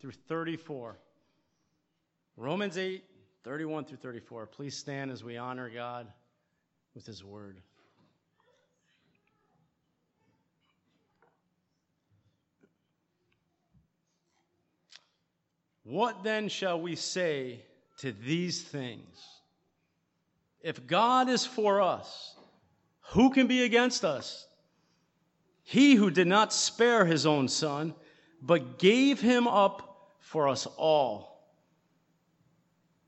through 34. Romans 8, 31 through 34. Please stand as we honor God with his word. What then shall we say to these things? If God is for us, who can be against us? He who did not spare his own son, but gave him up for us all,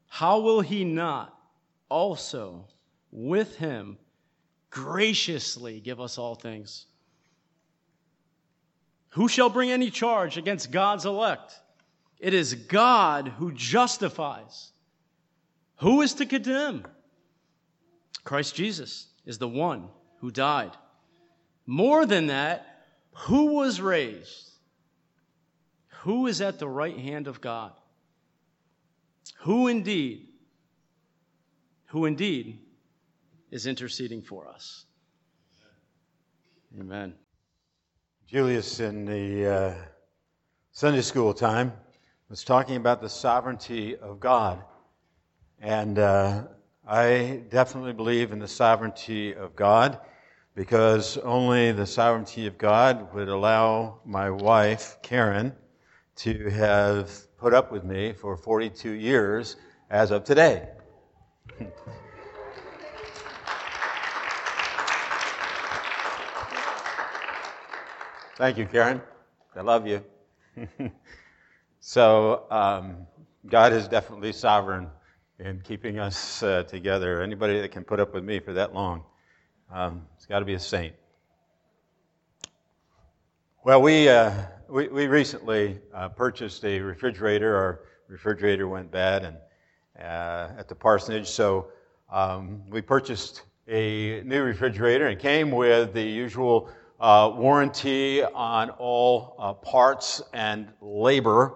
how will he not also with him graciously give us all things? Who shall bring any charge against God's elect? It is God who justifies. Who is to condemn? Christ Jesus is the one who died. More than that, who was raised? Who is at the right hand of God? Who indeed, who indeed is interceding for us? Amen. Julius, in the uh, Sunday school time, was talking about the sovereignty of God. And uh, I definitely believe in the sovereignty of God because only the sovereignty of God would allow my wife, Karen, to have put up with me for 42 years as of today. Thank you, Karen. I love you. So um, God is definitely sovereign in keeping us uh, together. Anybody that can put up with me for that long, um, it's got to be a saint. Well, we, uh, we, we, recently uh, purchased a refrigerator. Our refrigerator went bad and, uh, at the parsonage, so um, we purchased a new refrigerator and came with the usual uh, warranty on all uh, parts and labor.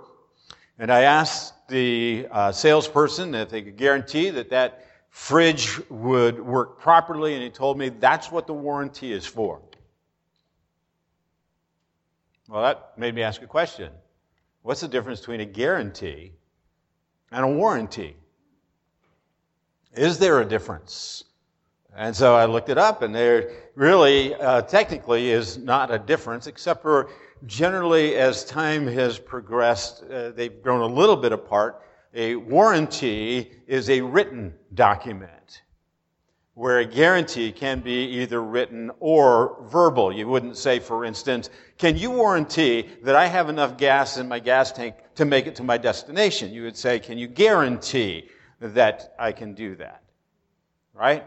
And I asked the uh, salesperson if they could guarantee that that fridge would work properly, and he told me that's what the warranty is for. Well, that made me ask a question What's the difference between a guarantee and a warranty? Is there a difference? And so I looked it up, and there really, uh, technically, is not a difference, except for generally, as time has progressed, uh, they've grown a little bit apart. A warranty is a written document, where a guarantee can be either written or verbal. You wouldn't say, for instance, can you warranty that I have enough gas in my gas tank to make it to my destination? You would say, can you guarantee that I can do that? Right?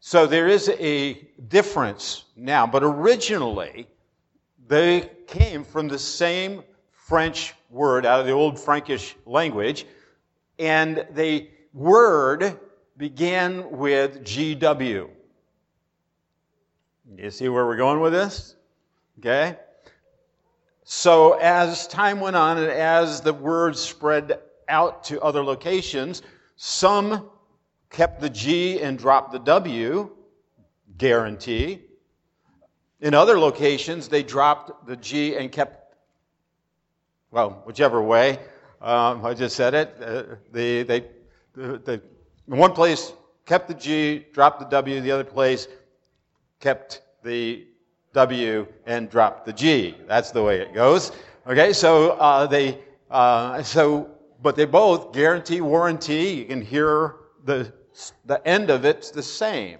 So there is a difference now, but originally, they came from the same French word out of the old Frankish language, and the word began with GW. You see where we're going with this? Okay? So, as time went on and as the word spread out to other locations, some kept the G and dropped the W, guarantee. In other locations, they dropped the G and kept, well, whichever way. Um, I just said it. Uh, they, they, the, in one place kept the G, dropped the W. The other place kept the W and dropped the G. That's the way it goes. Okay, so uh, they, uh, so, but they both guarantee warranty. You can hear the the end of it's the same.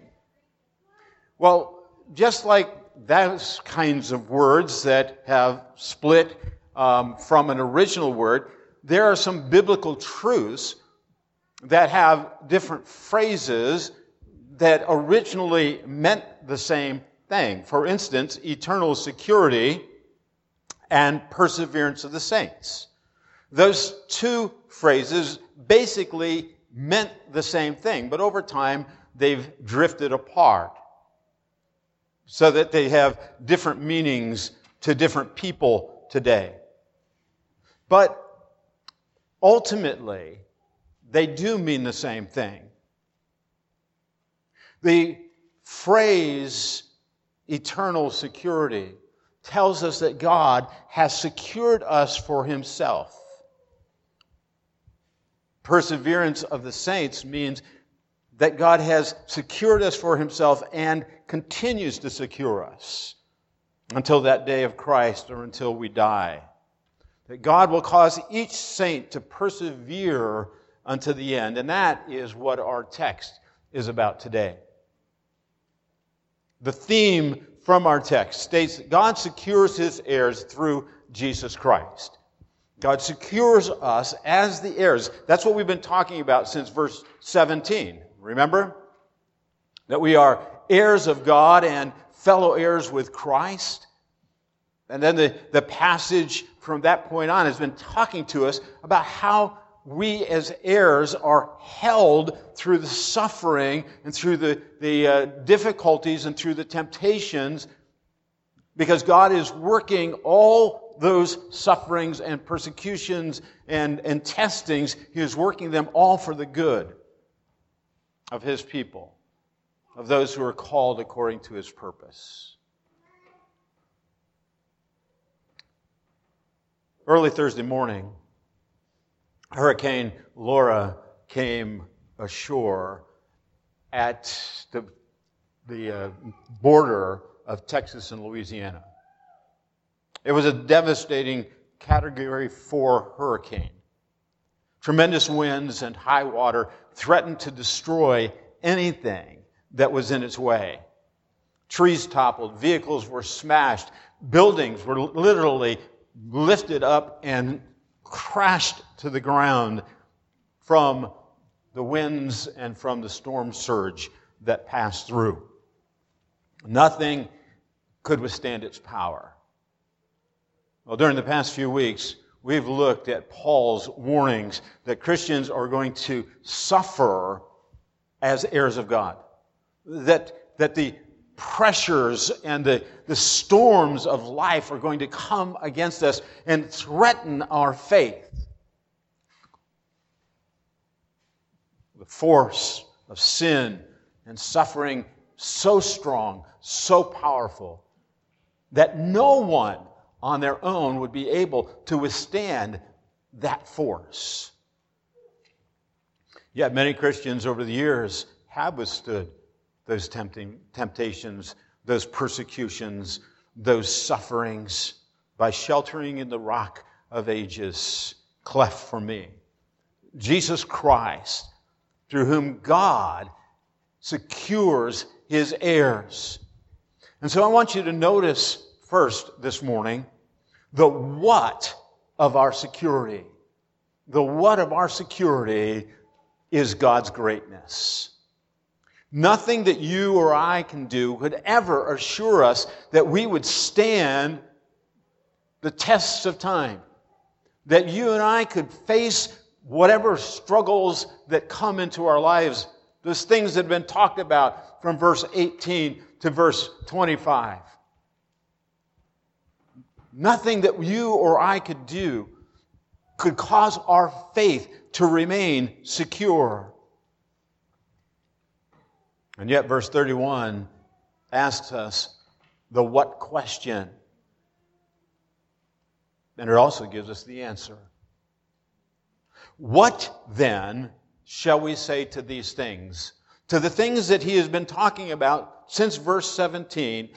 Well, just like those kinds of words that have split um, from an original word, there are some biblical truths that have different phrases that originally meant the same thing. For instance, eternal security and perseverance of the saints. Those two phrases basically meant the same thing, but over time they've drifted apart so that they have different meanings to different people today. But ultimately, they do mean the same thing. The phrase eternal security tells us that God has secured us for himself. Perseverance of the saints means that God has secured us for himself and continues to secure us until that day of Christ or until we die. That God will cause each saint to persevere unto the end. And that is what our text is about today. The theme from our text states that God secures his heirs through Jesus Christ. God secures us as the heirs. That's what we've been talking about since verse 17. Remember? That we are heirs of God and fellow heirs with Christ. And then the, the passage from that point on has been talking to us about how we as heirs are held through the suffering and through the, the uh, difficulties and through the temptations because God is working all those sufferings and persecutions and, and testings, He is working them all for the good of His people, of those who are called according to His purpose. Early Thursday morning, Hurricane Laura came ashore at the, the uh, border of Texas and Louisiana. It was a devastating Category 4 hurricane. Tremendous winds and high water threatened to destroy anything that was in its way. Trees toppled, vehicles were smashed, buildings were literally lifted up and crashed to the ground from the winds and from the storm surge that passed through. Nothing could withstand its power. Well, during the past few weeks, we've looked at Paul's warnings that Christians are going to suffer as heirs of God. That, that the pressures and the, the storms of life are going to come against us and threaten our faith. The force of sin and suffering so strong, so powerful, that no one on their own would be able to withstand that force. Yet many Christians over the years have withstood those tempting, temptations, those persecutions, those sufferings by sheltering in the rock of ages cleft for me. Jesus Christ, through whom God secures his heirs. And so I want you to notice first this morning the what of our security. The what of our security is God's greatness. Nothing that you or I can do could ever assure us that we would stand the tests of time. That you and I could face whatever struggles that come into our lives, those things that have been talked about from verse 18 to verse 25. Nothing that you or I could do could cause our faith to remain secure. And yet, verse 31 asks us the what question. And it also gives us the answer. What then shall we say to these things? To the things that he has been talking about since verse 17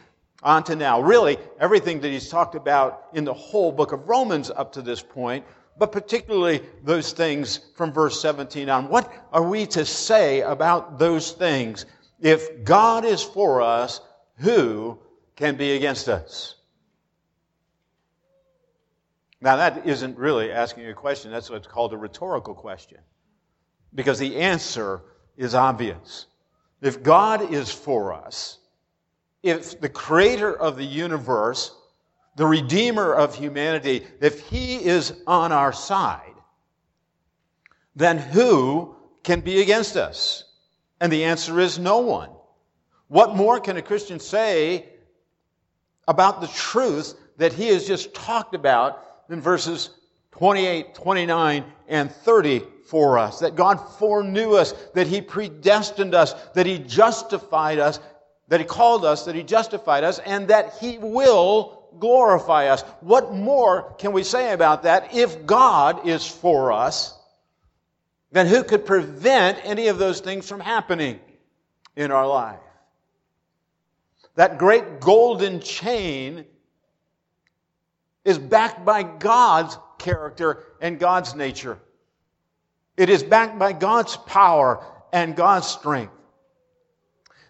on to now. Really, everything that he's talked about in the whole book of Romans up to this point, but particularly those things from verse 17 on. What are we to say about those things? If God is for us, who can be against us? Now, that isn't really asking a question. That's what's called a rhetorical question. Because the answer is obvious. If God is for us, if the creator of the universe, the redeemer of humanity, if he is on our side, then who can be against us? And the answer is no one. What more can a Christian say about the truth that he has just talked about in verses 28, 29, and 30 for us? That God foreknew us, that he predestined us, that he justified us, that He called us, that He justified us, and that He will glorify us. What more can we say about that? If God is for us, then who could prevent any of those things from happening in our life? That great golden chain is backed by God's character and God's nature. It is backed by God's power and God's strength.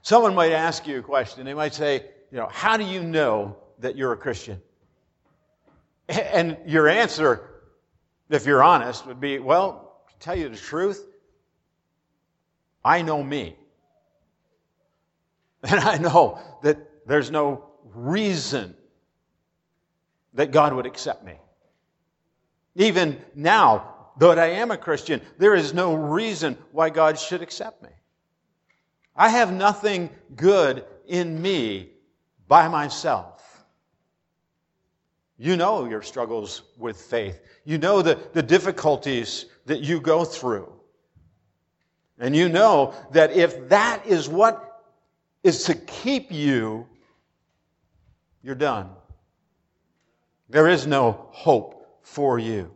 Someone might ask you a question. They might say, you know, how do you know that you're a Christian? And your answer, if you're honest, would be, well, tell you the truth, I know me. And I know that there's no reason that God would accept me. Even now, though I am a Christian, there is no reason why God should accept me. I have nothing good in me by myself. You know your struggles with faith. You know the, the difficulties that you go through. And you know that if that is what is to keep you, you're done. There is no hope for you.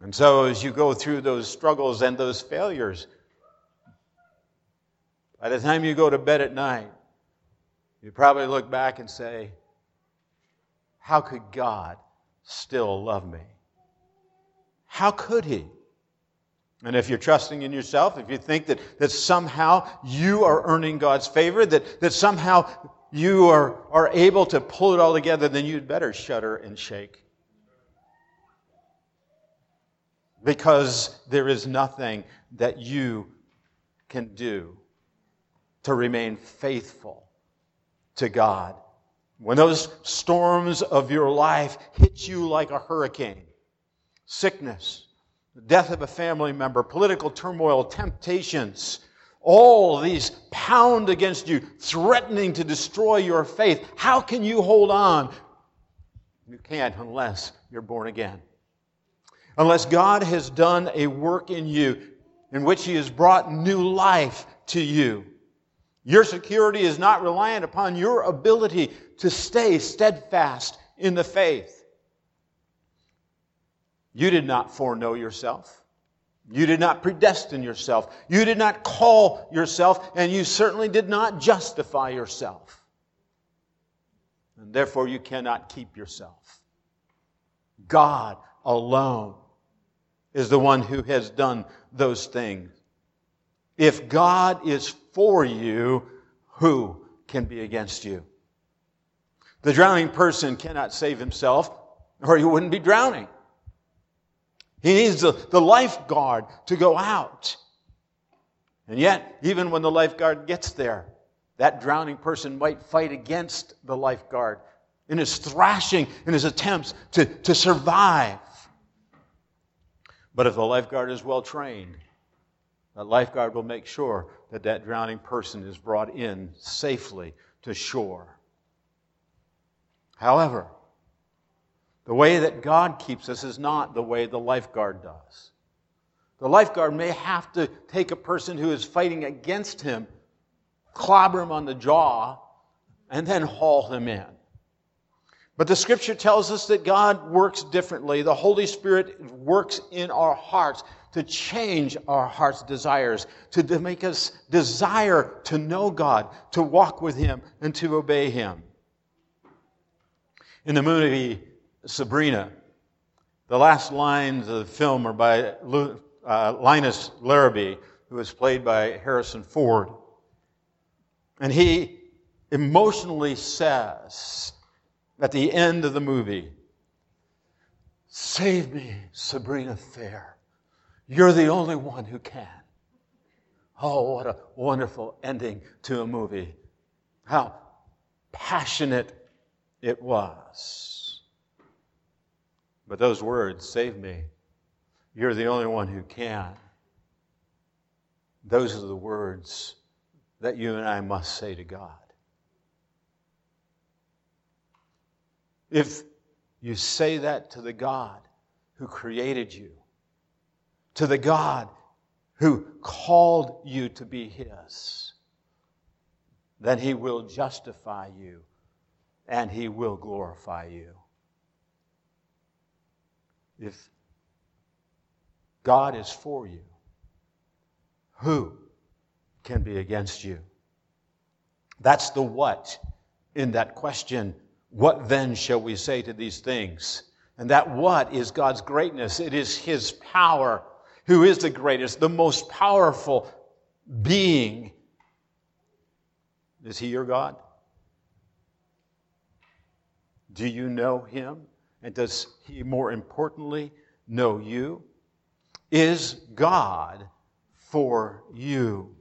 And so, as you go through those struggles and those failures, by the time you go to bed at night, you probably look back and say, How could God still love me? How could He? And if you're trusting in yourself, if you think that, that somehow you are earning God's favor, that, that somehow you are, are able to pull it all together, then you'd better shudder and shake. Because there is nothing that you can do to remain faithful to God. When those storms of your life hit you like a hurricane, sickness, the death of a family member, political turmoil, temptations, all these pound against you, threatening to destroy your faith. How can you hold on? You can't unless you're born again. Unless God has done a work in you in which He has brought new life to you. Your security is not reliant upon your ability to stay steadfast in the faith. You did not foreknow yourself. You did not predestine yourself. You did not call yourself, and you certainly did not justify yourself. And therefore, you cannot keep yourself. God alone is the one who has done those things. If God is for you, who can be against you? The drowning person cannot save himself, or he wouldn't be drowning. He needs the, the lifeguard to go out. And yet, even when the lifeguard gets there, that drowning person might fight against the lifeguard in his thrashing, in his attempts to, to survive. But if the lifeguard is well trained, that lifeguard will make sure that that drowning person is brought in safely to shore. However, the way that God keeps us is not the way the lifeguard does. The lifeguard may have to take a person who is fighting against him, clobber him on the jaw, and then haul him in. But the scripture tells us that God works differently. The Holy Spirit works in our hearts to change our heart's desires, to make us desire to know God, to walk with Him, and to obey Him. In the movie Sabrina. The last lines of the film are by uh, Linus Larrabee, who was played by Harrison Ford. And he emotionally says at the end of the movie, Save me, Sabrina Fair. You're the only one who can. Oh, what a wonderful ending to a movie. How passionate it was. But those words, save me, you're the only one who can. Those are the words that you and I must say to God. If you say that to the God who created you, to the God who called you to be His, then He will justify you and He will glorify you if God is for you, who can be against you? That's the what in that question. What then shall we say to these things? And that what is God's greatness. It is His power, who is the greatest, the most powerful being. Is He your God? Do you know Him? And does He, more importantly, know you? Is God for you?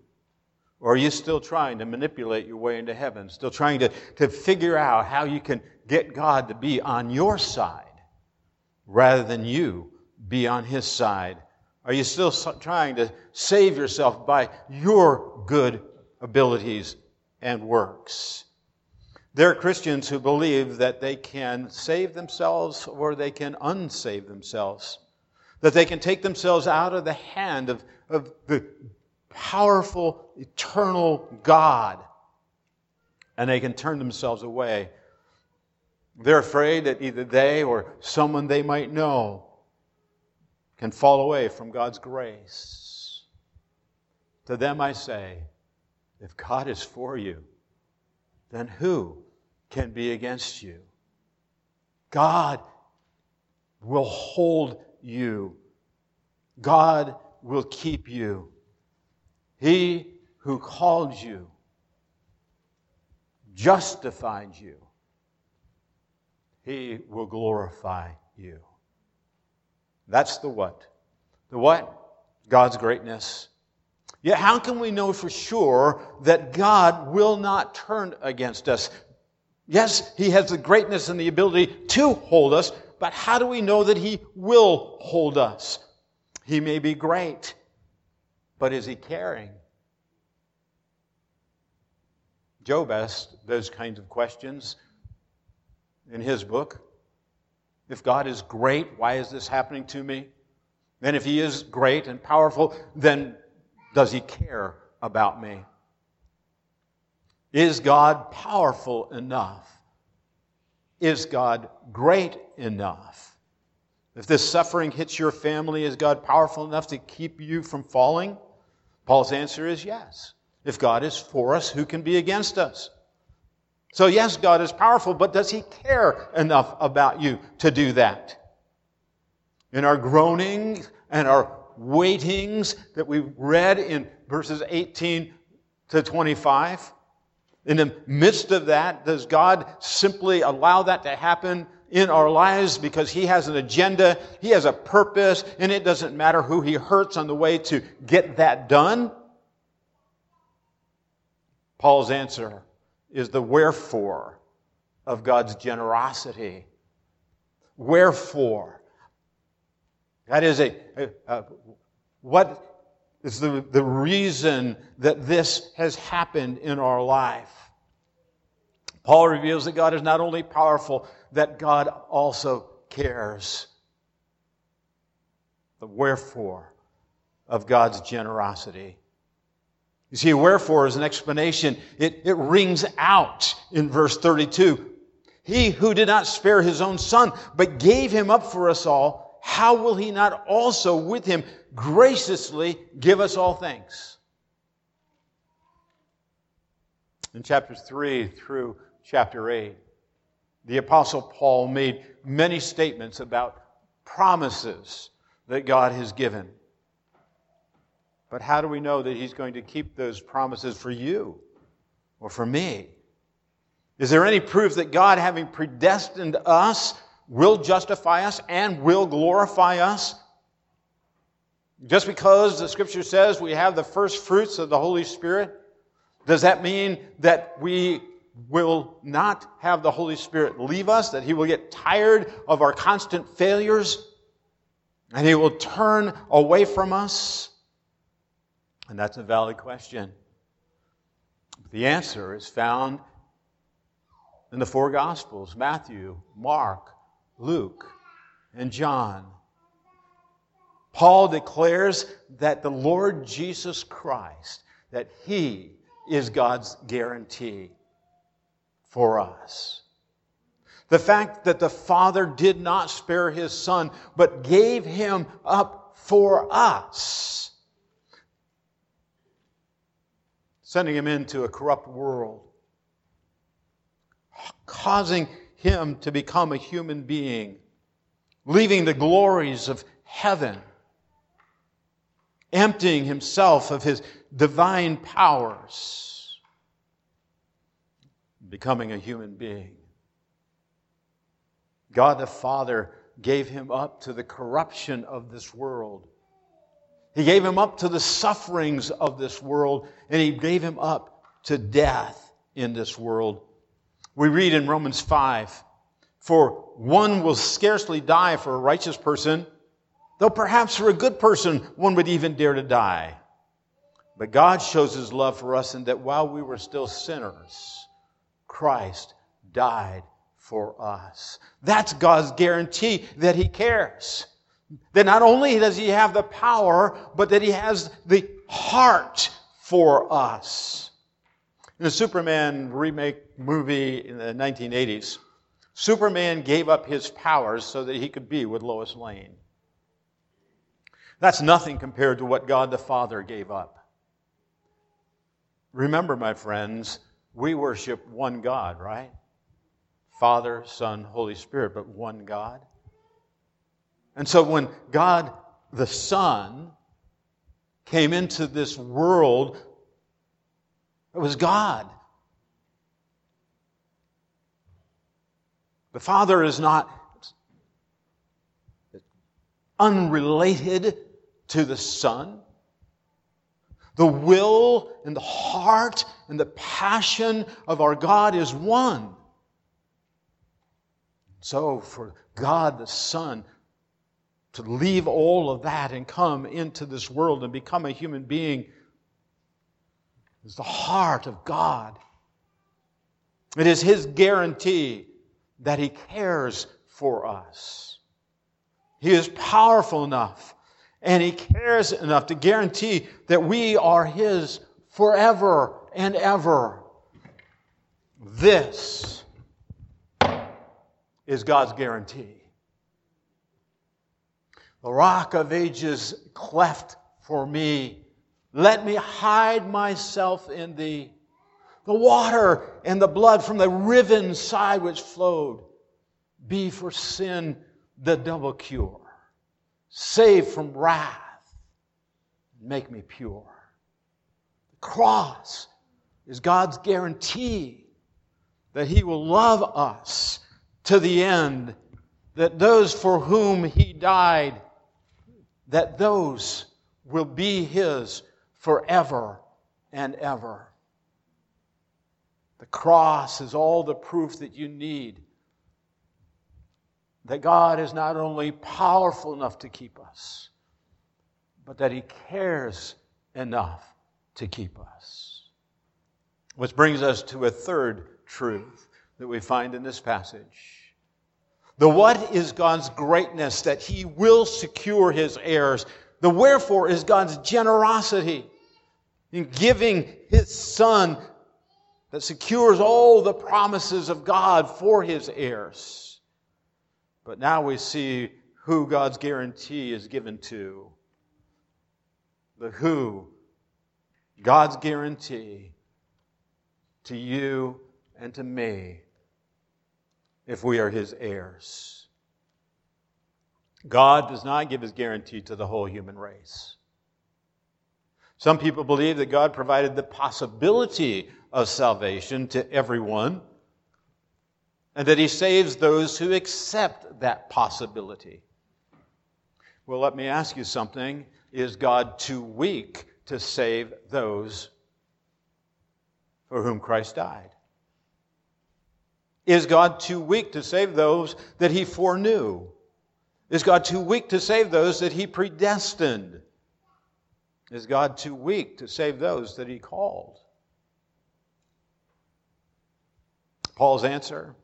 Or are you still trying to manipulate your way into heaven? Still trying to, to figure out how you can get God to be on your side? rather than you be on his side? Are you still trying to save yourself by your good abilities and works? There are Christians who believe that they can save themselves or they can unsave themselves, that they can take themselves out of the hand of, of the powerful, eternal God, and they can turn themselves away they're afraid that either they or someone they might know can fall away from God's grace. To them I say, if God is for you, then who can be against you? God will hold you. God will keep you. He who called you justified you he will glorify you. That's the what. The what? God's greatness. Yet, how can we know for sure that God will not turn against us? Yes, He has the greatness and the ability to hold us, but how do we know that He will hold us? He may be great, but is He caring? Job asked those kinds of questions in his book. If God is great, why is this happening to me? And if he is great and powerful, then does he care about me? Is God powerful enough? Is God great enough? If this suffering hits your family, is God powerful enough to keep you from falling? Paul's answer is yes. If God is for us, who can be against us? So, yes, God is powerful, but does He care enough about you to do that? In our groaning and our waitings that we read in verses 18 to 25, in the midst of that, does God simply allow that to happen in our lives because He has an agenda, He has a purpose, and it doesn't matter who He hurts on the way to get that done? Paul's answer is the wherefore of God's generosity. Wherefore? That is a, a, a what is the, the reason that this has happened in our life. Paul reveals that God is not only powerful, that God also cares. The wherefore of God's generosity. You see, wherefore is an explanation. It, it rings out in verse 32. He who did not spare his own son, but gave him up for us all, how will he not also with him graciously give us all things? In chapters 3 through chapter 8, the Apostle Paul made many statements about promises that God has given. But how do we know that He's going to keep those promises for you or for me? Is there any proof that God, having predestined us, will justify us and will glorify us? Just because the scripture says we have the first fruits of the Holy Spirit, does that mean that we will not have the Holy Spirit leave us, that He will get tired of our constant failures, and He will turn away from us? And that's a valid question. The answer is found in the four Gospels Matthew, Mark, Luke, and John. Paul declares that the Lord Jesus Christ, that He is God's guarantee for us. The fact that the Father did not spare His Son, but gave Him up for us. Sending him into a corrupt world, causing him to become a human being, leaving the glories of heaven, emptying himself of his divine powers, becoming a human being. God the Father gave him up to the corruption of this world. He gave him up to the sufferings of this world, and he gave him up to death in this world. We read in Romans 5 For one will scarcely die for a righteous person, though perhaps for a good person one would even dare to die. But God shows his love for us in that while we were still sinners, Christ died for us. That's God's guarantee that He cares. That not only does He have the power, but that He has the heart for us. In the Superman remake movie in the 1980s, Superman gave up his powers so that he could be with Lois Lane. That's nothing compared to what God the Father gave up. Remember, my friends, we worship one God, right? Father, Son, Holy Spirit, but one God. And so when God the Son came into this world, it was God. The Father is not unrelated to the Son. The will and the heart and the passion of our God is one. So, for God the Son to leave all of that and come into this world and become a human being is the heart of God. It is His guarantee that He cares for us. He is powerful enough and He cares enough to guarantee that we are His forever and ever. This is God's guarantee. The rock of ages cleft for me. Let me hide myself in thee. The water and the blood from the riven side which flowed be for sin the double cure. Save from wrath, make me pure. The cross is God's guarantee that He will love us to the end that those for whom he died, that those will be his forever and ever. The cross is all the proof that you need that God is not only powerful enough to keep us, but that he cares enough to keep us. Which brings us to a third truth that we find in this passage. The what is God's greatness that he will secure his heirs. The wherefore is God's generosity in giving his son that secures all the promises of God for his heirs. But now we see who God's guarantee is given to. The who, God's guarantee to you and to me if we are his heirs. God does not give his guarantee to the whole human race. Some people believe that God provided the possibility of salvation to everyone and that he saves those who accept that possibility. Well, let me ask you something. Is God too weak to save those for whom Christ died? Is God too weak to save those that he foreknew? Is God too weak to save those that he predestined? Is God too weak to save those that he called? Paul's answer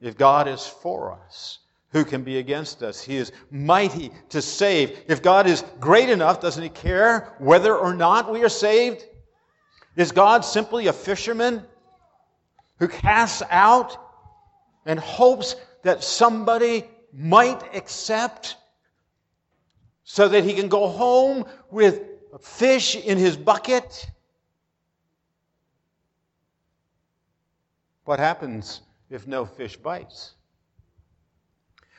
if God is for us, who can be against us? He is mighty to save. If God is great enough, doesn't he care whether or not we are saved? Is God simply a fisherman who casts out and hopes that somebody might accept so that he can go home with fish in his bucket? What happens if no fish bites?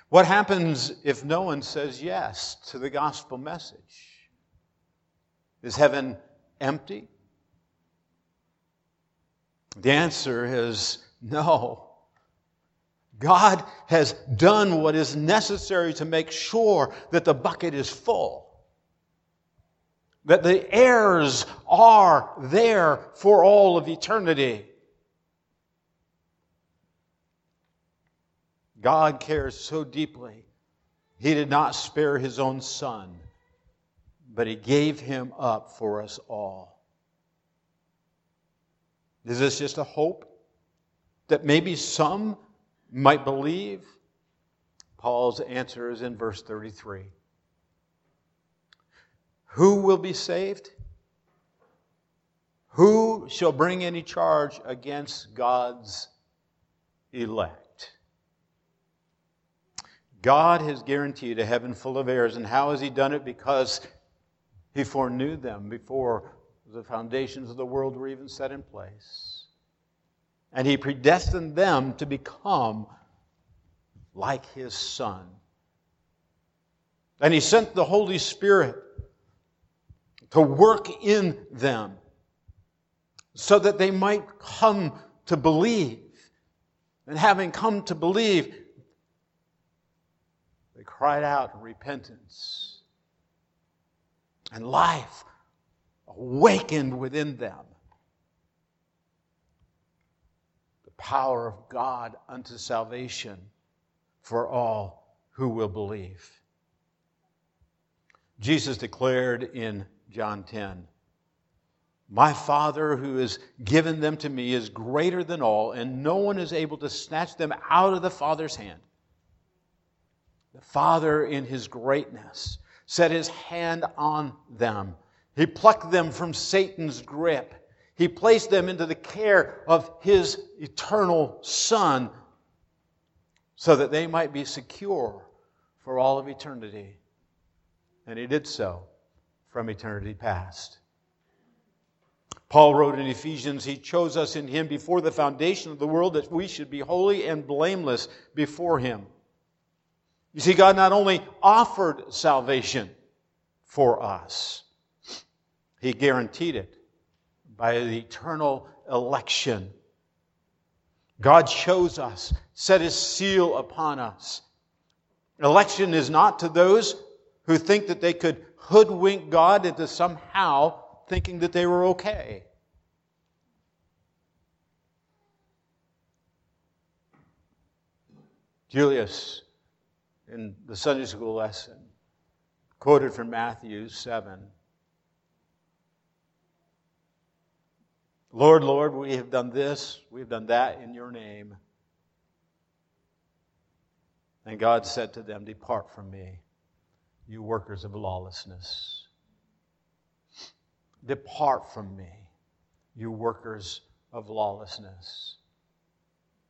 What happens if no one says yes to the gospel message? Is heaven empty? The answer is no. God has done what is necessary to make sure that the bucket is full. That the heirs are there for all of eternity. God cares so deeply, He did not spare His own Son, but He gave Him up for us all. Is this just a hope that maybe some might believe? Paul's answer is in verse 33. Who will be saved? Who shall bring any charge against God's elect? God has guaranteed a heaven full of heirs. And how has He done it? Because He foreknew them before the foundations of the world were even set in place. And He predestined them to become like His Son. And He sent the Holy Spirit to work in them so that they might come to believe. And having come to believe, they cried out in repentance. And life awakened within them the power of God unto salvation for all who will believe. Jesus declared in John 10 My Father who has given them to me is greater than all, and no one is able to snatch them out of the Father's hand. The Father, in his greatness, set his hand on them. He plucked them from Satan's grip. He placed them into the care of his eternal Son so that they might be secure for all of eternity. And he did so from eternity past. Paul wrote in Ephesians, He chose us in Him before the foundation of the world that we should be holy and blameless before Him. You see, God not only offered salvation for us, He guaranteed it by the eternal election. God chose us, set His seal upon us. Election is not to those who think that they could hoodwink God into somehow thinking that they were okay. Julius in the Sunday school lesson, quoted from Matthew 7. Lord, Lord, we have done this, we have done that in your name. And God said to them, Depart from me, you workers of lawlessness. Depart from me, you workers of lawlessness.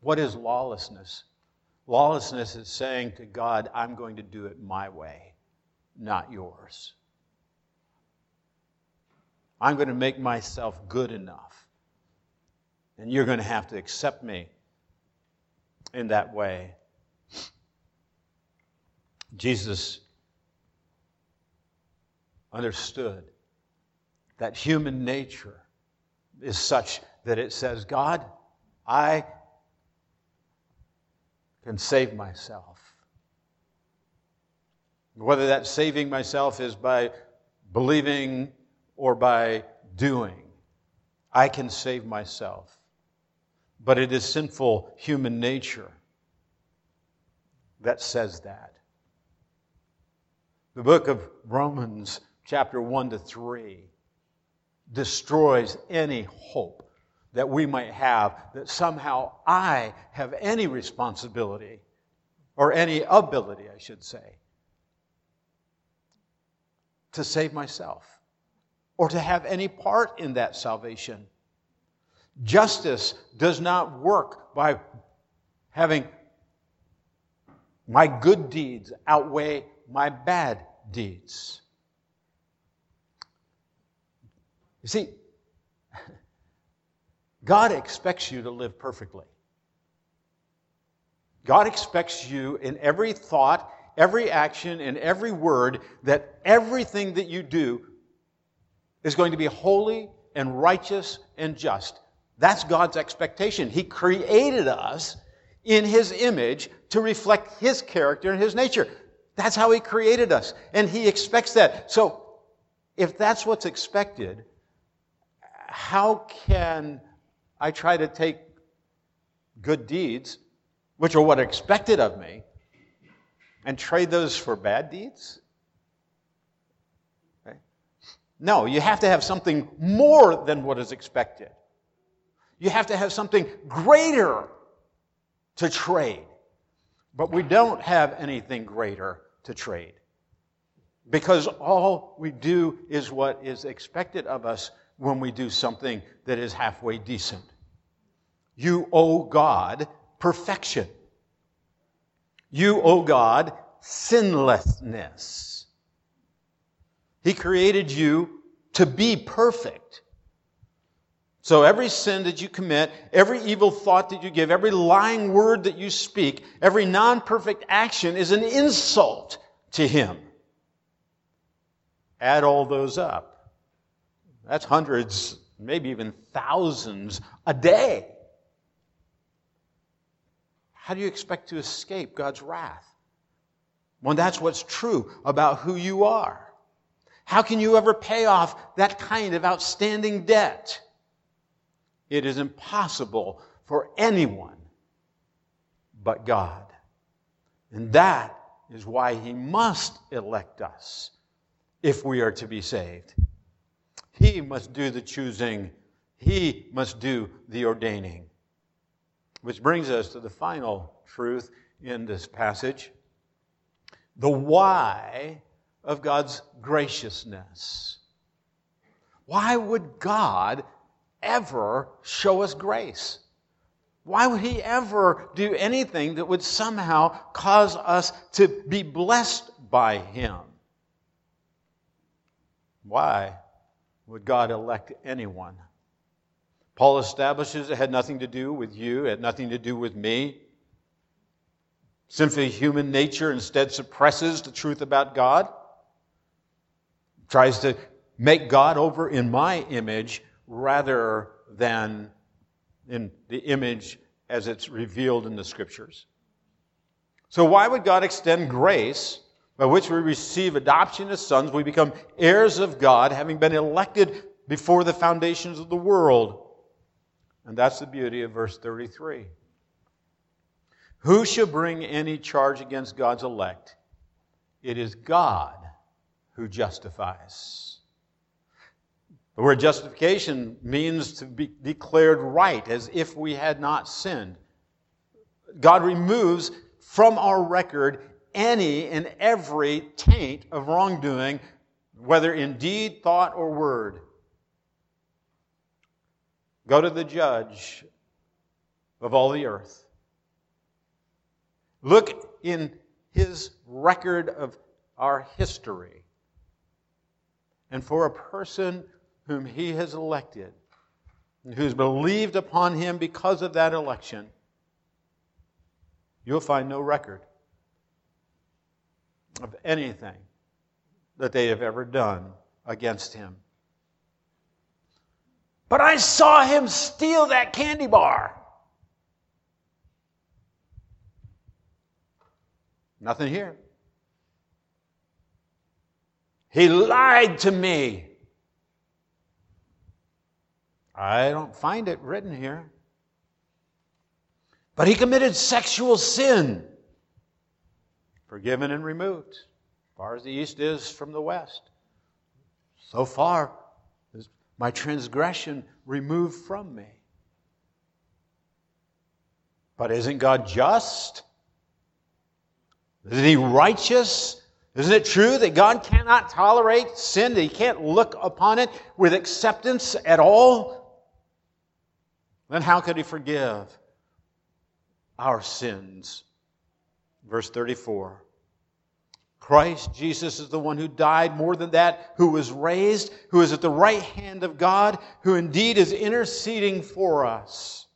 What is lawlessness? Lawlessness is saying to God, I'm going to do it my way, not yours. I'm going to make myself good enough. And you're going to have to accept me in that way. Jesus understood that human nature is such that it says, God, I can save myself. Whether that saving myself is by believing or by doing, I can save myself. But it is sinful human nature that says that. The book of Romans, chapter 1 to 3, destroys any hope that we might have that somehow I have any responsibility or any ability, I should say, to save myself or to have any part in that salvation. Justice does not work by having my good deeds outweigh my bad deeds. You see, God expects you to live perfectly. God expects you in every thought, every action, and every word that everything that you do is going to be holy and righteous and just. That's God's expectation. He created us in His image to reflect His character and His nature. That's how He created us. And He expects that. So, if that's what's expected, how can I try to take good deeds, which are what are expected of me, and trade those for bad deeds? No, you have to have something more than what is expected. You have to have something greater to trade. But we don't have anything greater to trade. Because all we do is what is expected of us when we do something that is halfway decent. You owe God perfection. You owe God sinlessness. He created you to be perfect. So every sin that you commit, every evil thought that you give, every lying word that you speak, every non-perfect action is an insult to Him. Add all those up. That's hundreds, maybe even thousands a day. How do you expect to escape God's wrath? When that's what's true about who you are. How can you ever pay off that kind of outstanding debt? It is impossible for anyone but God. And that is why He must elect us if we are to be saved. He must do the choosing, He must do the ordaining. Which brings us to the final truth in this passage the why of God's graciousness. Why would God ever show us grace? Why would he ever do anything that would somehow cause us to be blessed by him? Why would God elect anyone? Paul establishes it had nothing to do with you, it had nothing to do with me. Simply human nature instead suppresses the truth about God, tries to make God over in my image rather than in the image as it's revealed in the scriptures. So, why would God extend grace by which we receive adoption as sons? We become heirs of God, having been elected before the foundations of the world. And that's the beauty of verse 33. Who shall bring any charge against God's elect? It is God who justifies. The word justification means to be declared right, as if we had not sinned. God removes from our record any and every taint of wrongdoing, whether in deed, thought, or word. Go to the judge of all the earth. Look in his record of our history. And for a person whom he has elected, and who's believed upon him because of that election, you'll find no record of anything that they have ever done against him. But I saw him steal that candy bar. Nothing here. He lied to me. I don't find it written here. But he committed sexual sin, forgiven and removed, as far as the east is from the west. So far is my transgression removed from me. But isn't God just? Isn't he righteous? Isn't it true that God cannot tolerate sin, that he can't look upon it with acceptance at all? Then how could he forgive our sins? Verse 34 Christ Jesus is the one who died, more than that, who was raised, who is at the right hand of God, who indeed is interceding for us.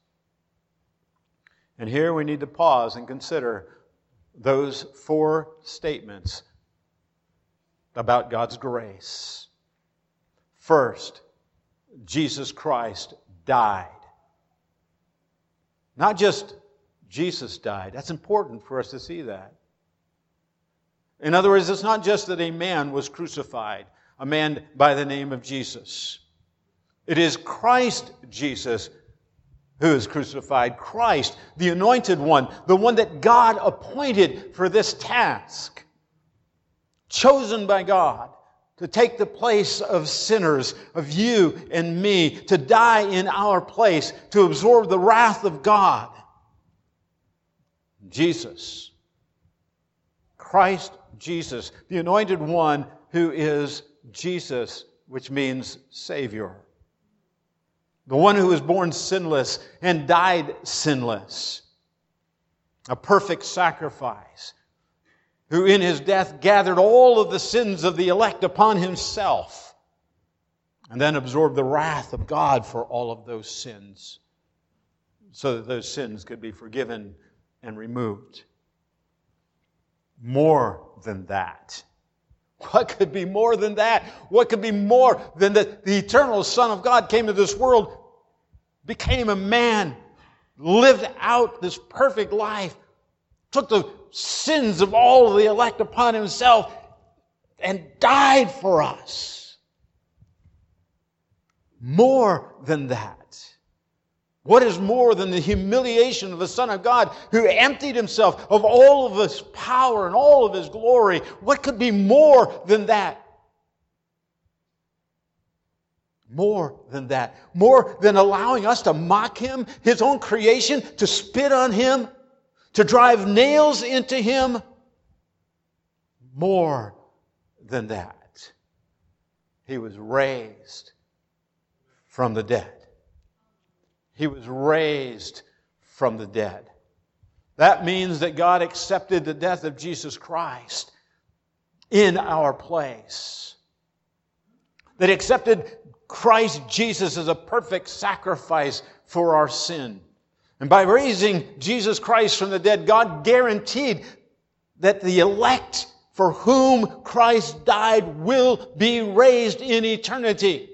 And here we need to pause and consider those four statements about God's grace. First, Jesus Christ died. Not just Jesus died. That's important for us to see that. In other words, it's not just that a man was crucified, a man by the name of Jesus. It is Christ Jesus who is crucified. Christ, the anointed one, the one that God appointed for this task, chosen by God to take the place of sinners, of you and me, to die in our place, to absorb the wrath of God. Jesus, Christ Jesus, the anointed one who is Jesus, which means Savior. The one who was born sinless and died sinless. A perfect sacrifice. Who in his death gathered all of the sins of the elect upon himself and then absorbed the wrath of God for all of those sins so that those sins could be forgiven and removed. More than that. What could be more than that? What could be more than that the eternal Son of God came to this world, became a man, lived out this perfect life, took the sins of all of the elect upon himself, and died for us? More than that. What is more than the humiliation of the Son of God who emptied himself of all of his power and all of his glory? What could be more than that? More than that. More than allowing us to mock him, his own creation, to spit on him, to drive nails into him. More than that. He was raised from the dead. He was raised from the dead. That means that God accepted the death of Jesus Christ in our place. That accepted Christ Jesus as a perfect sacrifice for our sin. And by raising Jesus Christ from the dead, God guaranteed that the elect for whom Christ died will be raised in eternity.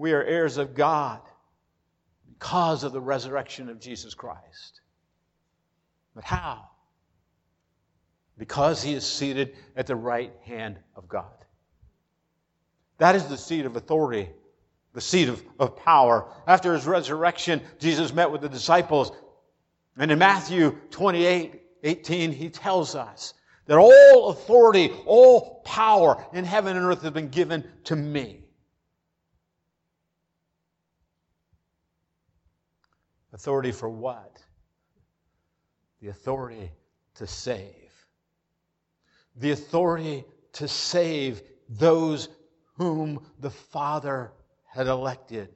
We are heirs of God because of the resurrection of Jesus Christ. But how? Because he is seated at the right hand of God. That is the seat of authority, the seat of, of power. After his resurrection, Jesus met with the disciples. And in Matthew 28 18, he tells us that all authority, all power in heaven and earth has been given to me. Authority for what? The authority to save. The authority to save those whom the Father had elected.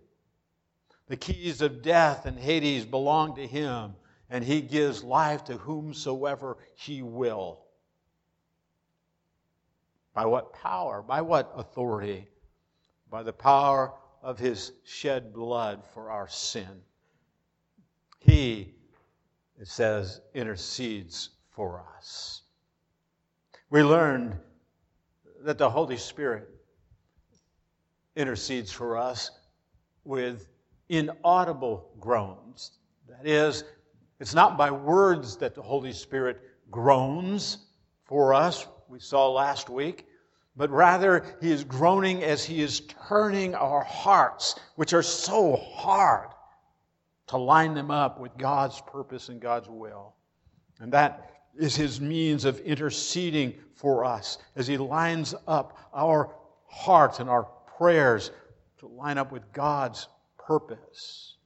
The keys of death and Hades belong to him, and he gives life to whomsoever he will. By what power? By what authority? By the power of his shed blood for our sin. He, it says, intercedes for us. We learned that the Holy Spirit intercedes for us with inaudible groans. That is, it's not by words that the Holy Spirit groans for us, we saw last week, but rather he is groaning as he is turning our hearts, which are so hard, to line them up with God's purpose and God's will. And that is his means of interceding for us as he lines up our hearts and our prayers to line up with God's purpose.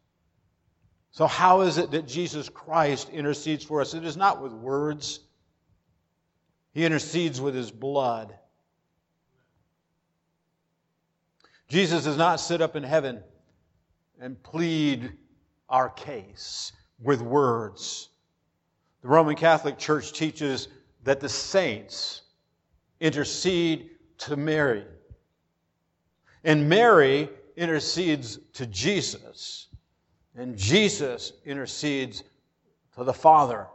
So, how is it that Jesus Christ intercedes for us? It is not with words, he intercedes with his blood. Jesus does not sit up in heaven and plead our case with words. The Roman Catholic Church teaches that the saints intercede to Mary. And Mary intercedes to Jesus. And Jesus intercedes to the Father.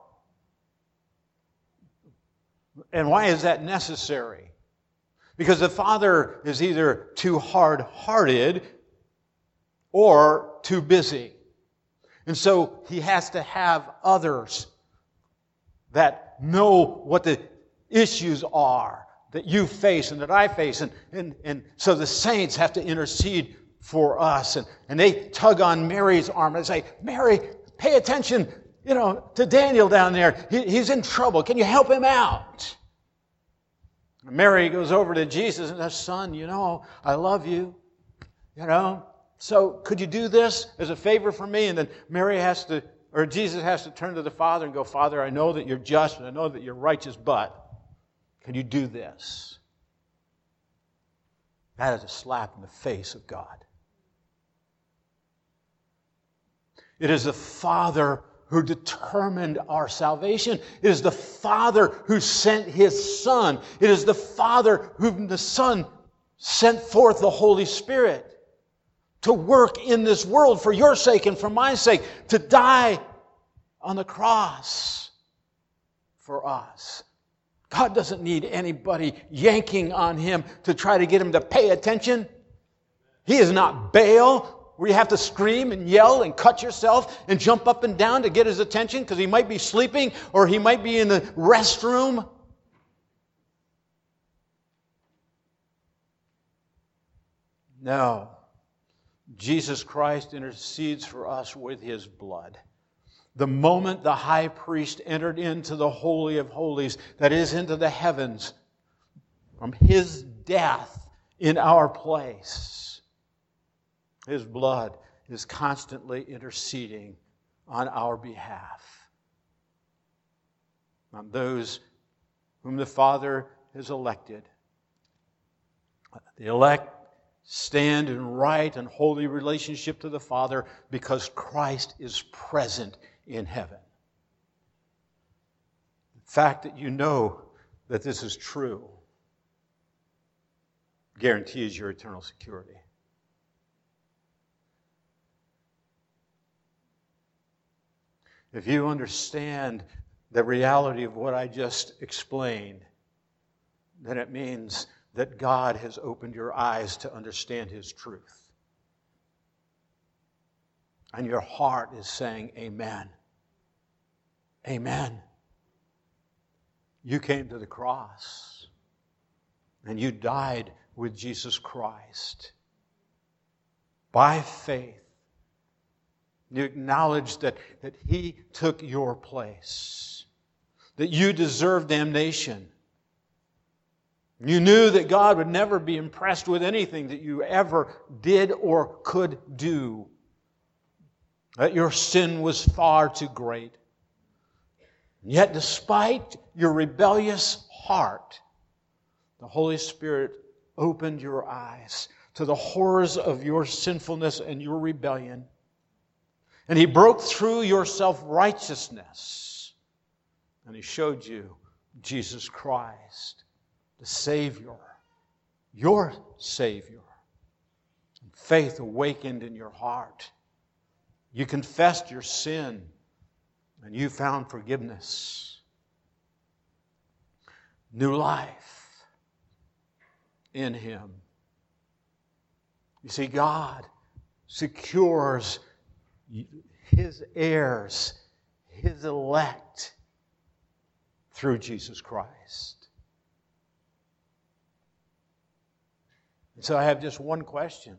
And why is that necessary? Because the Father is either too hard hearted or too busy. And so he has to have others that know what the issues are that you face and that I face. And, and, and so the saints have to intercede for us. And, and they tug on Mary's arm and say, Mary, pay attention, you know, to Daniel down there. He, he's in trouble. Can you help him out? Mary goes over to Jesus and says, Son, you know, I love you. You know, so could you do this as a favor for me? And then Mary has to, or Jesus has to turn to the Father and go, Father, I know that you're just and I know that you're righteous, but can you do this? That is a slap in the face of God. It is the Father who determined our salvation. It is the Father who sent His Son. It is the Father whom the Son sent forth the Holy Spirit to work in this world for your sake and for my sake, to die on the cross for us. God doesn't need anybody yanking on him to try to get him to pay attention. He is not Baal, where you have to scream and yell and cut yourself and jump up and down to get his attention because he might be sleeping or he might be in the restroom. No. Jesus Christ intercedes for us with his blood. The moment the high priest entered into the Holy of Holies, that is, into the heavens, from his death in our place, his blood is constantly interceding on our behalf. On those whom the Father has elected. The elect stand in right and holy relationship to the Father because Christ is present in heaven. The fact that you know that this is true guarantees your eternal security. If you understand the reality of what I just explained, then it means that God has opened your eyes to understand His truth and your heart is saying, Amen. Amen. You came to the cross and you died with Jesus Christ by faith. You acknowledge that, that He took your place, that you deserve damnation. You knew that God would never be impressed with anything that you ever did or could do that your sin was far too great. Yet, despite your rebellious heart, the Holy Spirit opened your eyes to the horrors of your sinfulness and your rebellion. And He broke through your self righteousness. And He showed you Jesus Christ, the Savior, your Savior. Faith awakened in your heart. You confessed your sin and you found forgiveness. New life in Him. You see, God secures His heirs, His elect, through Jesus Christ. And so I have just one question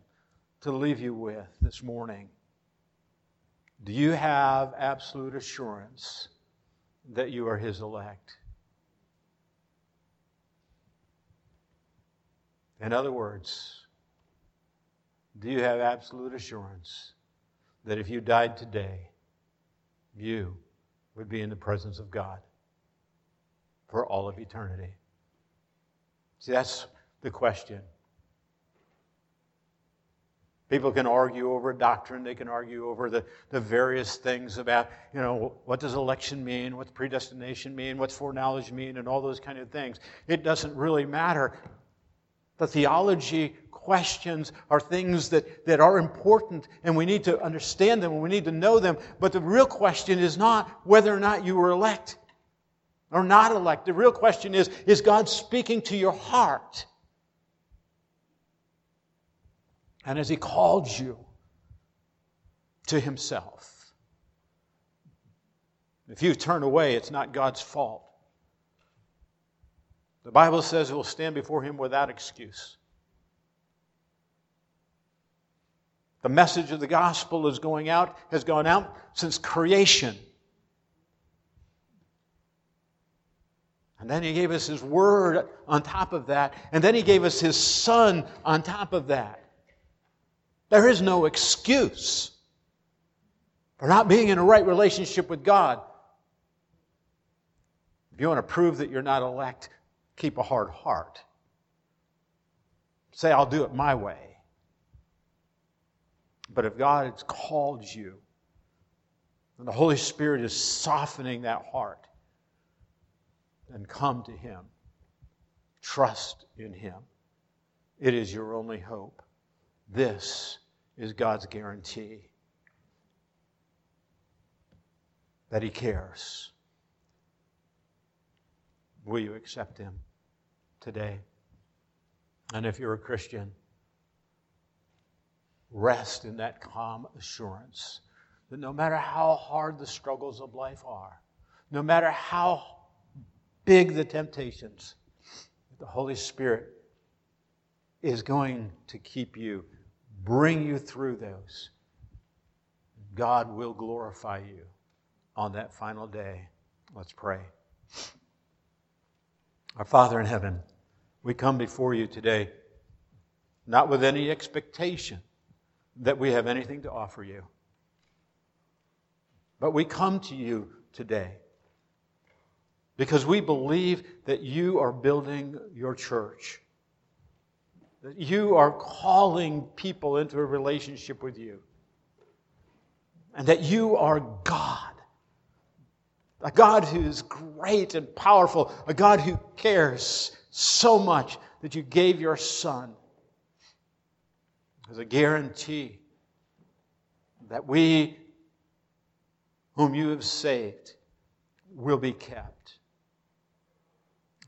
to leave you with this morning. Do you have absolute assurance that you are His elect? In other words, do you have absolute assurance that if you died today, you would be in the presence of God for all of eternity? See, that's the question. People can argue over doctrine. They can argue over the, the various things about, you know, what does election mean? What's predestination mean? What's foreknowledge mean? And all those kind of things. It doesn't really matter. The theology questions are things that, that are important and we need to understand them and we need to know them. But the real question is not whether or not you were elect or not elect. The real question is, is God speaking to your heart? And as He called you to Himself? If you turn away, it's not God's fault. The Bible says we'll stand before Him without excuse. The message of the gospel is going out, has gone out since creation. And then he gave us his word on top of that. And then he gave us his son on top of that. There is no excuse for not being in a right relationship with God. If you want to prove that you're not elect, keep a hard heart. Say, I'll do it my way. But if God has called you, and the Holy Spirit is softening that heart, then come to Him. Trust in Him. It is your only hope. This is God's guarantee that He cares. Will you accept Him today? And if you're a Christian, rest in that calm assurance that no matter how hard the struggles of life are, no matter how big the temptations, the Holy Spirit is going to keep you, bring you through those. God will glorify you on that final day. Let's pray. Our Father in heaven, we come before you today not with any expectation that we have anything to offer you. But we come to you today because we believe that you are building your church, that you are calling people into a relationship with you, and that you are God. A God who is great and powerful, a God who cares so much that you gave your Son as a guarantee that we, whom you have saved, will be kept.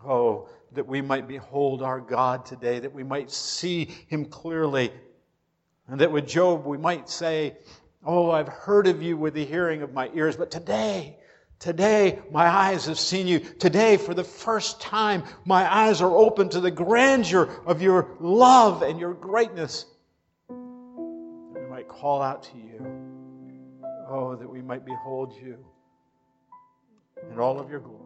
Oh, that we might behold our God today, that we might see him clearly, and that with Job we might say, Oh, I've heard of you with the hearing of my ears, but today, Today, my eyes have seen you. Today, for the first time, my eyes are open to the grandeur of your love and your greatness That we might call out to you. Oh, that we might behold you in all of your glory.